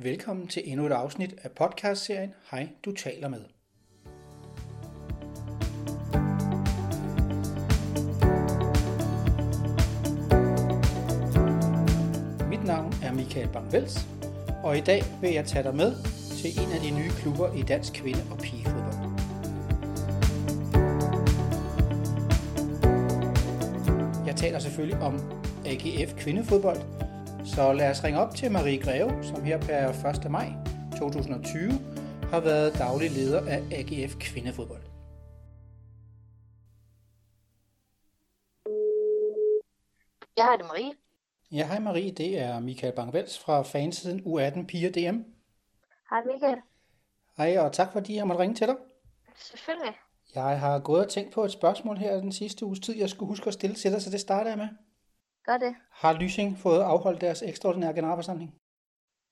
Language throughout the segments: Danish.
Velkommen til endnu et afsnit af podcastserien Hej, du taler med. Mit navn er Michael Bangvels, og i dag vil jeg tage dig med til en af de nye klubber i dansk kvinde- og pigefodbold. Jeg taler selvfølgelig om AGF kvindefodbold, så lad os ringe op til Marie Greve, som her per 1. maj 2020 har været daglig leder af AGF kvindefodbold. Jeg har det Marie. Ja, hej Marie, det er Michael Bangvels fra fansiden U18 Piger DM. Hej Michael. Hej, og tak fordi jeg måtte ringe til dig. Selvfølgelig. Jeg har gået og tænkt på et spørgsmål her den sidste uges tid, jeg skulle huske at stille til dig, så det starter jeg med. Gør det. Har Lysing fået afholdt deres ekstraordinære generalforsamling?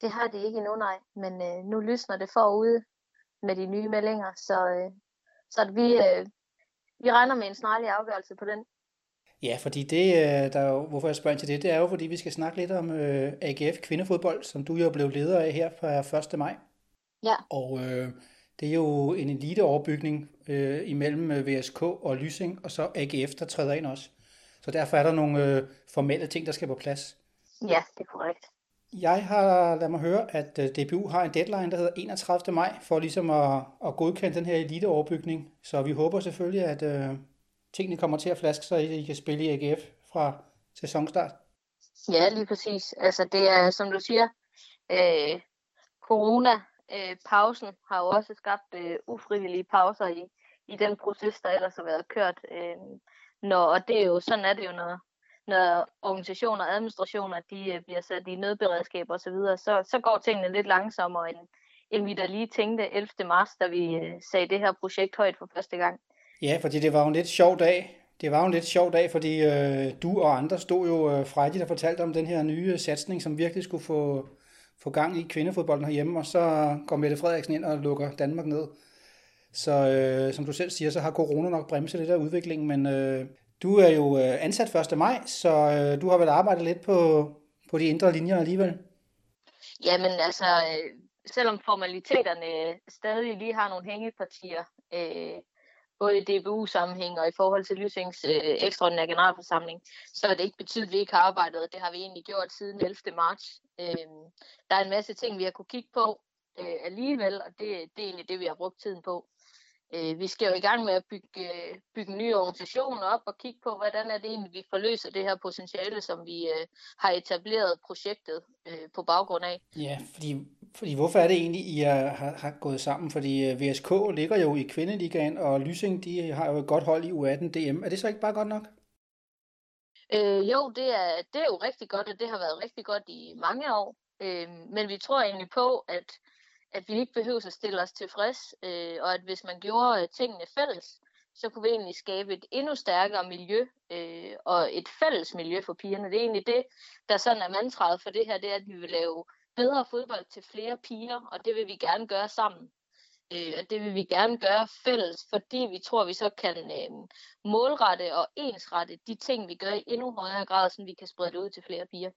Det har det ikke endnu, nej. Men øh, nu lysner det forude med de nye meldinger, så, øh, så at vi, øh, vi regner med en snarlig afgørelse på den. Ja, fordi det, øh, der er jo, hvorfor jeg spørger ind til det, det er jo, fordi vi skal snakke lidt om øh, AGF kvindefodbold, som du jo blev leder af her fra 1. maj. Ja. Og øh, det er jo en eliteoverbygning øh, imellem øh, VSK og Lysing, og så AGF, der træder ind også. Så derfor er der nogle øh, formelle ting, der skal på plads. Ja, det er korrekt. Jeg har ladet mig høre, at øh, DBU har en deadline, der hedder 31. maj, for ligesom at, at godkende den her eliteoverbygning. Så vi håber selvfølgelig, at øh, tingene kommer til at flaske, så I kan spille i AGF fra sæsonstart. Ja, lige præcis. Altså det er, som du siger, øh, corona, øh, har jo også skabt øh, ufrivillige pauser i, i den proces, der ellers har været kørt. Øh, når, og det er jo, sådan er det jo, når, når organisationer og administrationer, de øh, bliver sat i nødberedskab og så videre, så, så går tingene lidt langsommere, end, end vi da lige tænkte 11. marts, da vi øh, sagde det her projekt højt for første gang. Ja, fordi det var jo en lidt sjov dag. Det var jo en lidt sjov dag, fordi øh, du og andre stod jo øh, frejdigt og fortalte om den her nye øh, satsning, som virkelig skulle få, få gang i kvindefodbolden herhjemme, og så går Mette Frederiksen ind og lukker Danmark ned. Så øh, som du selv siger, så har corona nok bremset lidt af udviklingen, men øh, du er jo øh, ansat 1. maj, så øh, du har vel arbejdet lidt på, på de indre linjer alligevel? Jamen altså, øh, selvom formaliteterne stadig lige har nogle hængepartier, øh, både i DBU-sammenhæng og i forhold til Lysings øh, ekstraordinære generalforsamling, så er det ikke betydet, at vi ikke har arbejdet, det har vi egentlig gjort siden 11. marts. Øh, der er en masse ting, vi har kunne kigge på øh, alligevel, og det, det er egentlig det, vi har brugt tiden på. Øh, vi skal jo i gang med at bygge, bygge en ny organisation op og kigge på, hvordan er det egentlig, vi forløser det her potentiale, som vi øh, har etableret projektet øh, på baggrund af. Ja, fordi, fordi hvorfor er det egentlig, I er, har, har gået sammen? Fordi øh, VSK ligger jo i kvindeligaen, og Lysing de har jo et godt hold i U18 DM. Er det så ikke bare godt nok? Øh, jo, det er, det er jo rigtig godt, og det har været rigtig godt i mange år. Øh, men vi tror egentlig på, at at vi ikke behøver at stille os tilfreds, øh, og at hvis man gjorde øh, tingene fælles, så kunne vi egentlig skabe et endnu stærkere miljø, øh, og et fælles miljø for pigerne. Det er egentlig det, der sådan er mantraet for det her, det er, at vi vil lave bedre fodbold til flere piger, og det vil vi gerne gøre sammen. Øh, og det vil vi gerne gøre fælles, fordi vi tror, vi så kan øh, målrette og ensrette de ting, vi gør i endnu højere grad, så vi kan sprede det ud til flere piger.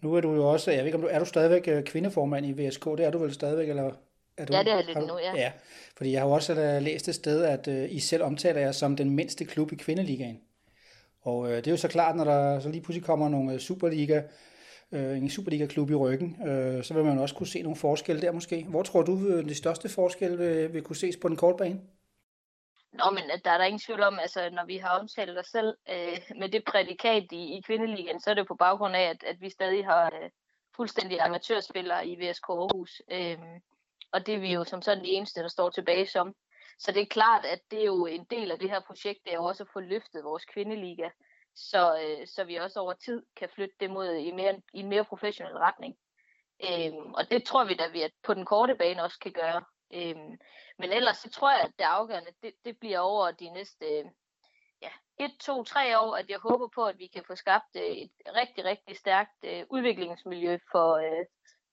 Nu er du jo også, jeg ved ikke om du, er du stadigvæk øh, kvindeformand i VSK? Det er du vel stadigvæk, eller? Er du, ja, det er lidt du, nu, ja. Ja, fordi jeg har jo også uh, læst et sted, at uh, I selv omtaler jer som den mindste klub i kvindeligaen. Og uh, det er jo så klart, når der så lige pludselig kommer nogle Superliga, uh, en Superliga-klub i ryggen, uh, så vil man også kunne se nogle forskelle der måske. Hvor tror du, det største forskel vil, vil kunne ses på den korte bane? Nå, men øh, der er der ingen tvivl om, altså når vi har omtalt os selv øh, med det prædikat i, i kvindeligaen, så er det på baggrund af, at, at vi stadig har øh, fuldstændig amatørspillere i VSK Aarhus. Øh, og det er vi jo som sådan de eneste, der står tilbage som. Så det er klart, at det er jo en del af det her projekt, det er jo også at få løftet vores kvindeliga, så, øh, så vi også over tid kan flytte det mod i, mere, i en mere professionel retning. Øh, og det tror vi da, vi at på den korte bane også kan gøre. Øhm, men ellers så tror jeg, at det afgørende, det, det bliver over de næste ja, 1, 2, 3 år, at jeg håber på, at vi kan få skabt øh, et rigtig, rigtig stærkt øh, udviklingsmiljø for øh,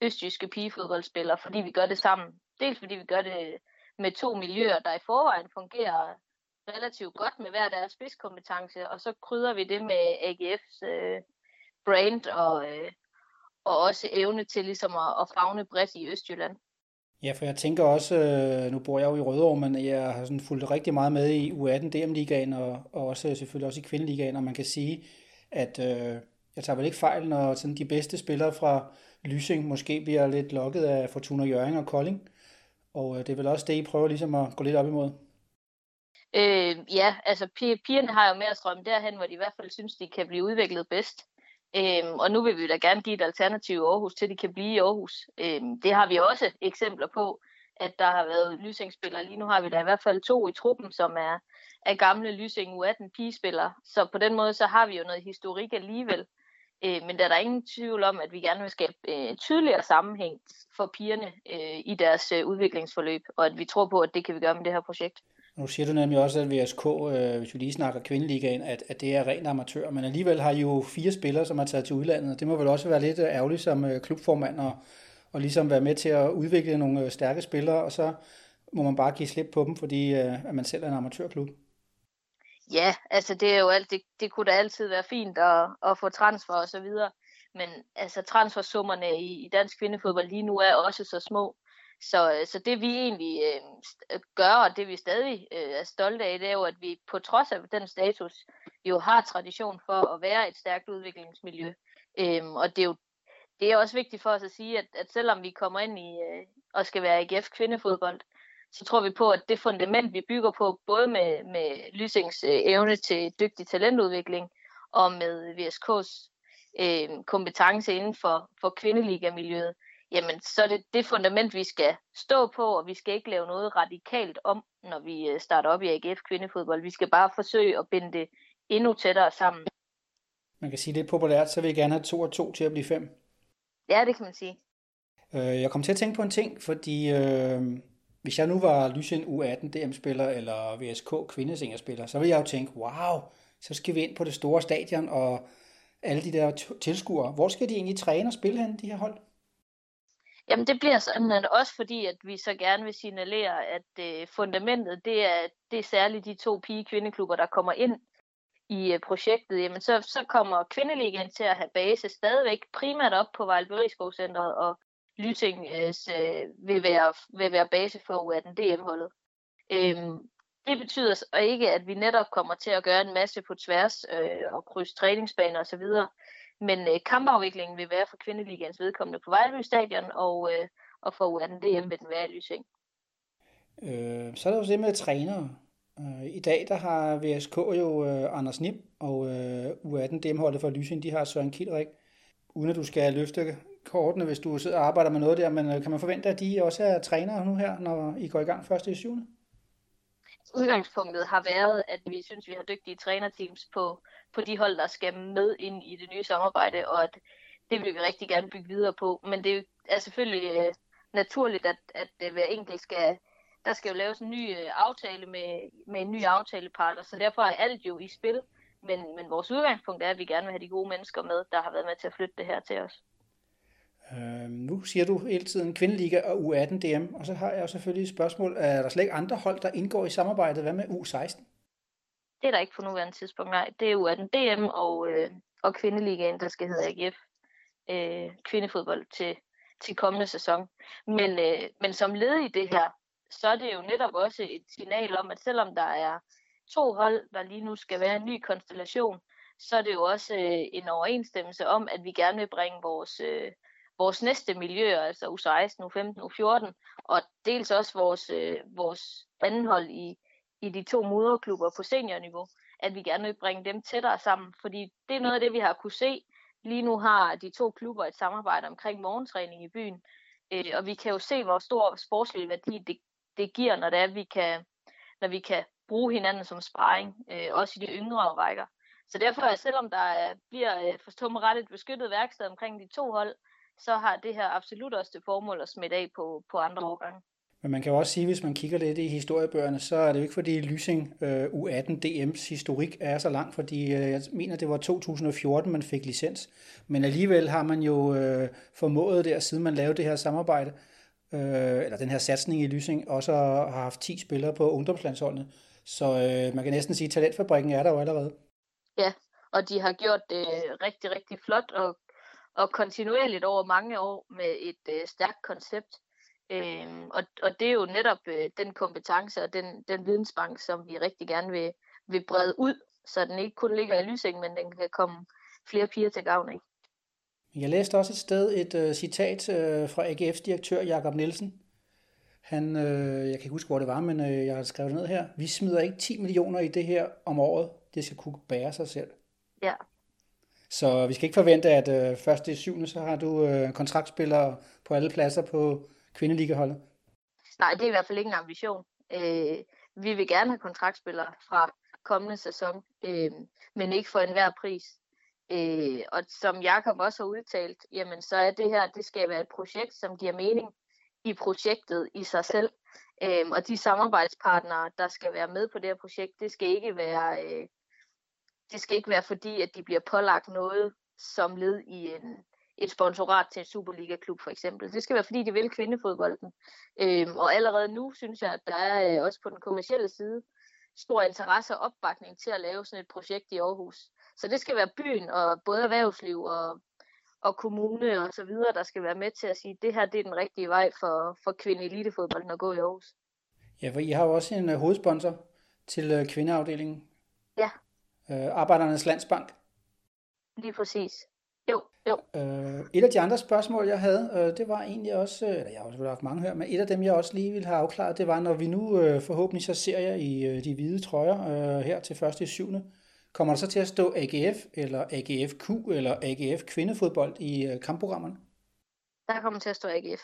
østjyske pigefodboldspillere, fordi vi gør det sammen. Dels fordi vi gør det med to miljøer, der i forvejen fungerer relativt godt med hver deres spidskompetence, og så krydder vi det med AGF's øh, brand og, øh, og også evne til ligesom at, at fagne bredt i Østjylland. Ja, for jeg tænker også, øh, nu bor jeg jo i Rødovre, men jeg har sådan fulgt rigtig meget med i U18 DM-ligaen, og, og også øh, selvfølgelig også i kvindeligaen, og man kan sige, at øh, jeg tager vel ikke fejl, når sådan de bedste spillere fra Lysing måske bliver lidt lokket af Fortuna Jørgen og Kolding, og øh, det er vel også det, I prøver ligesom at gå lidt op imod. Øh, ja, altså pigerne har jo med at strømme derhen, hvor de i hvert fald synes, de kan blive udviklet bedst. Øhm, og nu vil vi da gerne give et alternativ i Aarhus til, at de kan blive i Aarhus. Øhm, det har vi også eksempler på, at der har været lysingspillere. Lige nu har vi da i hvert fald to i truppen, som er, er gamle Lysing U18 pigespillere. Så på den måde, så har vi jo noget historik alligevel. Øh, men der er der ingen tvivl om, at vi gerne vil skabe øh, tydeligere sammenhæng for pigerne øh, i deres øh, udviklingsforløb, og at vi tror på, at det kan vi gøre med det her projekt. Nu siger du nemlig også, at VSK, øh, hvis vi lige snakker kvindeligaen, at, at det er ren amatør, men alligevel har I jo fire spillere, som er taget til udlandet, det må vel også være lidt øh, ærgerligt som øh, klubformand og, og ligesom være med til at udvikle nogle øh, stærke spillere, og så må man bare give slip på dem, fordi øh, at man selv er en amatørklub. Ja, altså det er jo alt, det, det kunne da altid være fint at, at få transfer og så videre, men altså transfersummerne i, i dansk kvindefodbold lige nu er også så små, så, øh, så det vi egentlig øh, øh, gør, og det vi stadig øh, er stolte af, det er jo, at vi på trods af den status jo har tradition for at være et stærkt udviklingsmiljø. Øhm, og det er jo det er også vigtigt for os at sige, at, at selvom vi kommer ind i øh, og skal være AGF kvindefodbold, så tror vi på, at det fundament, vi bygger på, både med, med Lysings øh, evne til dygtig talentudvikling og med VSK's øh, kompetence inden for, for kvindeliga-miljøet, jamen så er det det fundament, vi skal stå på, og vi skal ikke lave noget radikalt om, når vi øh, starter op i AGF kvindefodbold. Vi skal bare forsøge at binde det endnu tættere sammen. Man kan sige, det er populært, så vil jeg gerne have to og to til at blive fem. Ja, det kan man sige. Øh, jeg kom til at tænke på en ting, fordi øh, hvis jeg nu var Lysen U18 DM-spiller eller VSK kvindesingerspiller, så ville jeg jo tænke, wow, så skal vi ind på det store stadion og alle de der tilskuere. Hvor skal de egentlig træne og spille hen, de her hold? Jamen det bliver sådan, at også fordi, at vi så gerne vil signalere, at øh, fundamentet, det er, det er særligt de to pige-kvindeklubber, der kommer ind i øh, projektet, jamen så, så kommer kvindeligaen til at have base stadigvæk primært op på Vejlbørigskovcentret, og Lyting øh, øh, vil, være, vil være base for U18 DM-holdet. Øhm, det betyder så ikke, at vi netop kommer til at gøre en masse på tværs øh, og krydse træningsbaner osv., men øh, kampafviklingen vil være for kvindeligaens vedkommende på Vejleby Stadion, og, øh, og for U18 DM vil den være i Lysing. Øh, så er der jo det med trænere. Øh, I dag der har VSK jo øh, Anders Nim, og øh, U18 DM-holdet for Lysing, de har Søren Kildrik. Uden at du skal løfte kortene, hvis du sidder og arbejder med noget der, men øh, kan man forvente, at de også er trænere nu her, når I går i gang først i 7. Udgangspunktet har været, at vi synes, vi har dygtige trænerteams på, på de hold, der skal med ind i det nye samarbejde, og at det vil vi rigtig gerne bygge videre på. Men det er selvfølgelig øh, naturligt, at, at øh, hver enkelt skal, der skal jo laves en ny øh, aftale med, med en ny aftalepartner, så derfor er alt jo i spil. Men, men vores udgangspunkt er, at vi gerne vil have de gode mennesker med, der har været med til at flytte det her til os. Øh, nu siger du hele tiden kvindeliga og U18 DM, og så har jeg selvfølgelig et spørgsmål. Er der slet ikke andre hold, der indgår i samarbejdet? Hvad med U16? Det er der ikke på nuværende tidspunkt, nej. Det er U18 DM og, øh, og kvindeligaen, der skal hedde AGF. Øh, kvindefodbold til, til kommende sæson. Men, øh, men som led i det her, så er det jo netop også et signal om, at selvom der er to hold, der lige nu skal være en ny konstellation, så er det jo også øh, en overensstemmelse om, at vi gerne vil bringe vores, øh, vores næste miljøer, altså U16, U15, U14, og dels også vores, øh, vores andenhold i, i de to moderklubber på seniorniveau, at vi gerne vil bringe dem tættere sammen, fordi det er noget af det, vi har kunne se. Lige nu har de to klubber et samarbejde omkring morgentræning i byen, øh, og vi kan jo se, hvor stor sportslig værdi det, det giver, når det er, vi kan, når vi kan bruge hinanden som sparring, øh, også i de yngre rækker. Så derfor, selvom der bliver øh, forstå mig ret et beskyttet værksted omkring de to hold, så har det her absolut også det formål at smitte af på, på andre årgange. Men man kan jo også sige, hvis man kigger lidt i historiebøgerne, så er det jo ikke fordi Lysing øh, U18 DM's historik er så lang, fordi øh, jeg mener, det var 2014, man fik licens. Men alligevel har man jo øh, formået der, siden man lavede det her samarbejde, øh, eller den her satsning i Lysing, også har haft 10 spillere på ungdomslandsholdene. Så øh, man kan næsten sige, at talentfabrikken er der jo allerede. Ja, og de har gjort det rigtig, rigtig flot, og og kontinuerligt over mange år med et øh, stærkt koncept. Øhm, og, og det er jo netop øh, den kompetence og den, den vidensbank, som vi rigtig gerne vil, vil brede ud, så den ikke kun ligger i Lysing, men den kan komme flere piger til gavn af. Jeg læste også et sted et uh, citat uh, fra AGF's direktør Jakob Nielsen. Han, uh, jeg kan ikke huske, hvor det var, men uh, jeg har skrevet det ned her. Vi smider ikke 10 millioner i det her om året. Det skal kunne bære sig selv. Ja. Så vi skal ikke forvente, at øh, først i syvende, så har du øh, kontraktspillere på alle pladser på kvindeligaholdet. Nej, det er i hvert fald ikke en ambition. Øh, vi vil gerne have kontraktspillere fra kommende sæson, øh, men ikke for enhver pris. Øh, og som Jakob også har udtalt, jamen så er det her, det skal være et projekt, som giver mening i projektet i sig selv. Øh, og de samarbejdspartnere, der skal være med på det her projekt, det skal ikke være, øh, det skal ikke være fordi, at de bliver pålagt noget som led i en, et sponsorat til en Superliga-klub for eksempel. Det skal være fordi, de vil kvindefodbolden. Øhm, og allerede nu synes jeg, at der er øh, også på den kommercielle side stor interesse og opbakning til at lave sådan et projekt i Aarhus. Så det skal være byen og både erhvervsliv og, og kommune og så videre, der skal være med til at sige, at det her det er den rigtige vej for, for kvinde elitefodbolden at gå i Aarhus. Ja, for I har jo også en uh, hovedsponsor til uh, kvindeafdelingen. Ja. Uh, Arbejdernes Landsbank. Lige præcis. Jo, jo. Uh, et af de andre spørgsmål, jeg havde, uh, det var egentlig også, eller jeg har også haft mange her, men et af dem, jeg også lige ville have afklaret, det var, når vi nu uh, forhåbentlig så ser jeg i uh, de hvide trøjer uh, her til første i syvende, kommer der så til at stå AGF, eller AGFQ, eller AGF kvindefodbold i uh, kampprogrammerne? Der kommer til at stå AGF.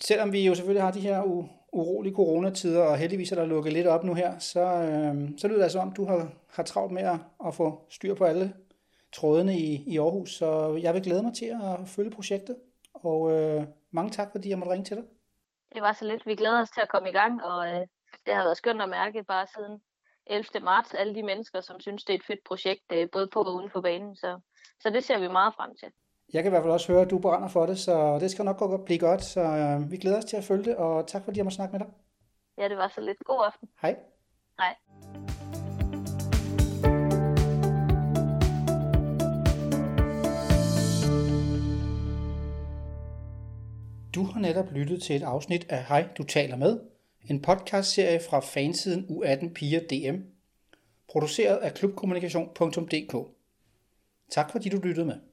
Selvom vi jo selvfølgelig har de her u- urolige coronatider, og heldigvis er der lukket lidt op nu her, så, øh, så lyder det altså om, du har, har travlt med at, at få styr på alle trådene i, i Aarhus, så jeg vil glæde mig til at følge projektet, og øh, mange tak, fordi jeg måtte ringe til dig. Det var så lidt. Vi glæder os til at komme i gang, og øh, det har været skønt at mærke bare siden 11. marts, alle de mennesker, som synes, det er et fedt projekt, øh, både på og uden for banen, så, så det ser vi meget frem til. Jeg kan i hvert fald også høre, at du brænder for det, så det skal nok gå, blive godt, så øh, vi glæder os til at følge det, og tak fordi jeg må snakke med dig. Ja, det var så lidt. God aften. Hej. Hej. Du har netop lyttet til et afsnit af Hej, du taler med, en podcastserie fra fansiden U18 Piger DM, produceret af klubkommunikation.dk. Tak fordi du lyttede med.